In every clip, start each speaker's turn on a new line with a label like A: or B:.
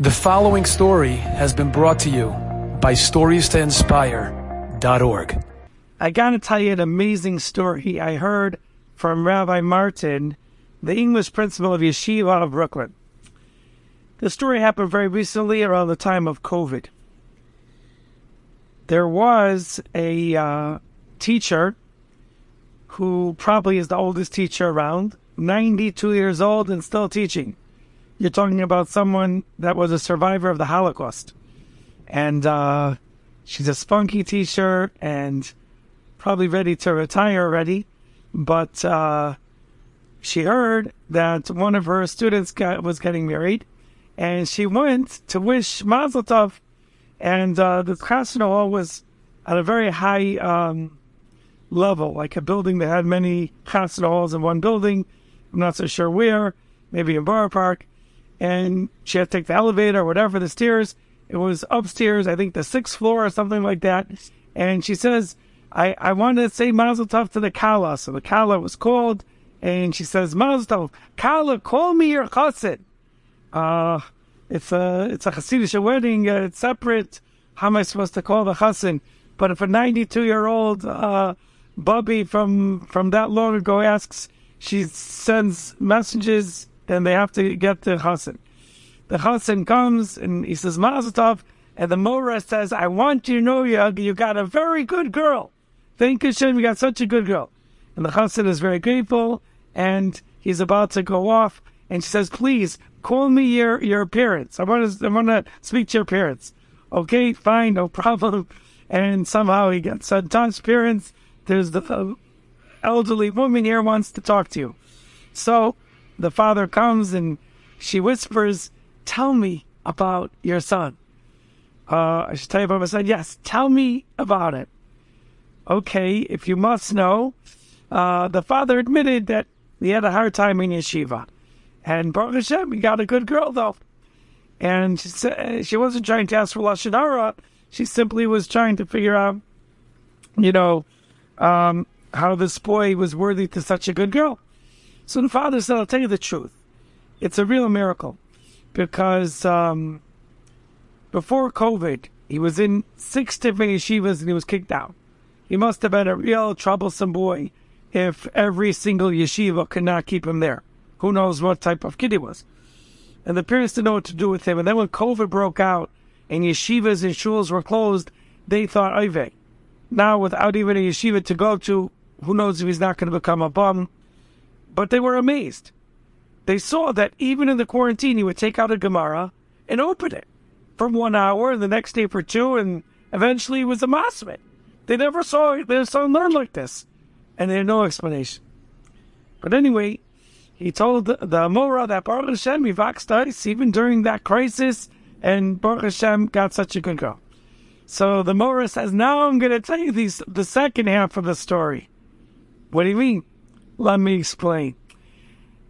A: The following story has been brought to you by StoriesToInspire.org.
B: I got to tell you an amazing story I heard from Rabbi Martin, the English principal of Yeshiva of Brooklyn. The story happened very recently around the time of COVID. There was a uh, teacher who probably is the oldest teacher around, 92 years old and still teaching. You're talking about someone that was a survivor of the Holocaust. And uh, she's a spunky teacher and probably ready to retire already. But uh, she heard that one of her students got, was getting married. And she went to wish Mazel Tov. And uh, the Chasna Hall was at a very high um, level, like a building that had many Chasna Halls in one building. I'm not so sure where, maybe in Borough Park and she had to take the elevator or whatever, the stairs. It was upstairs, I think the sixth floor or something like that. And she says, I, I wanted to say Mazel Tov to the Kala. So the Kala was called, and she says, Mazel Tov, Kala, call me your chassid. Uh, it's a, it's a Hasidic wedding, uh, it's separate. How am I supposed to call the chassid? But if a 92 year old, uh, Bubby from, from that long ago asks, she sends messages then they have to get the chassan. The chassan comes and he says Mazel Tov, and the Mora says, "I want you to know you you got a very good girl. Thank Hashem, you got such a good girl." And the chassan is very grateful, and he's about to go off, and she says, "Please call me your your parents. I want to I want to speak to your parents." Okay, fine, no problem. And somehow he gets uh, Don's parents. There's the uh, elderly woman here wants to talk to you. So the father comes and she whispers, Tell me about your son. Uh, I should tell you about my son. Yes, tell me about it. Okay, if you must know, uh, the father admitted that he had a hard time in yeshiva. And Baruch Hashem, he got a good girl though. And she, said, she wasn't trying to ask for Lashon Hara. She simply was trying to figure out, you know, um, how this boy was worthy to such a good girl. So the father said, I'll tell you the truth. It's a real miracle because um, before COVID, he was in six different yeshivas and he was kicked out. He must have been a real troublesome boy if every single yeshiva could not keep him there. Who knows what type of kid he was. And the parents didn't know what to do with him. And then when COVID broke out and yeshivas and shuls were closed, they thought, Ive, now without even a yeshiva to go to, who knows if he's not going to become a bum but they were amazed. They saw that even in the quarantine, he would take out a Gemara and open it for one hour, and the next day for two, and eventually it was a masmid. They never saw their son learn like this, and they had no explanation. But anyway, he told the, the Mora that Baruch Hashem, he vaxed even during that crisis, and Baruch Hashem got such a good girl. So the Mora says, now I'm going to tell you these, the second half of the story. What do you mean? Let me explain.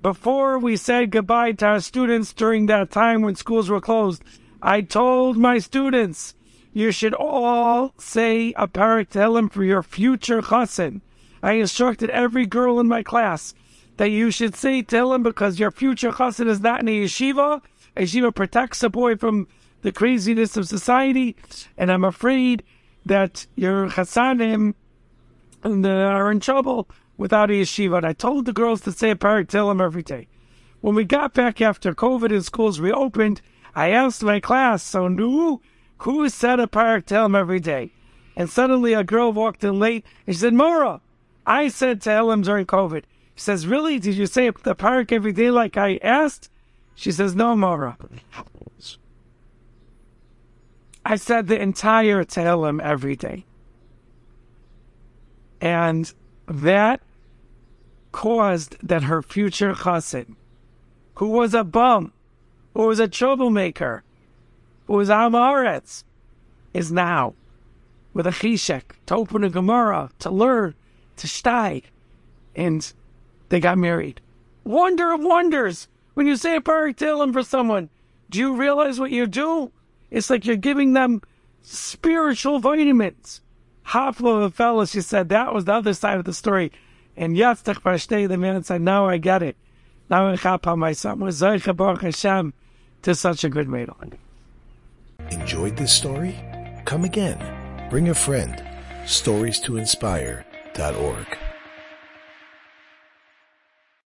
B: Before we said goodbye to our students during that time when schools were closed, I told my students, you should all say a perek Tehillim for your future chassan. I instructed every girl in my class that you should say Tehillim because your future chassan is not in a yeshiva. A yeshiva protects a boy from the craziness of society, and I'm afraid that your chassanim Uh, are in trouble without a yeshiva. And I told the girls to say a perek Tehillim every day. When we got back after COVID and schools reopened, I asked my class, so who, who said a perek Tehillim every day? And suddenly a girl walked in late and she said, Mora, I said Tehillim during COVID. She says, really? Did you say the parak every day like I asked? She says, no, Mora. I said the entire Tehillim every day. And that caused that her future chassid, who was a bum, who was a troublemaker, who was Amaretz, is now with a chishek to open a Gemara, to learn, to steig, and they got married. Wonder of wonders! When you say a perek Tehillim for someone, do you realize what you do? It's like you're giving them spiritual vitamins. The fellas, she said, that was the other side of the story. And Yatztach Parshtei, the man said, now I get it. Now I chap on my son. Baruch Hashem. to such a good meal.
C: Enjoyed this story? Come again. Bring a friend. Stories to inspire.org.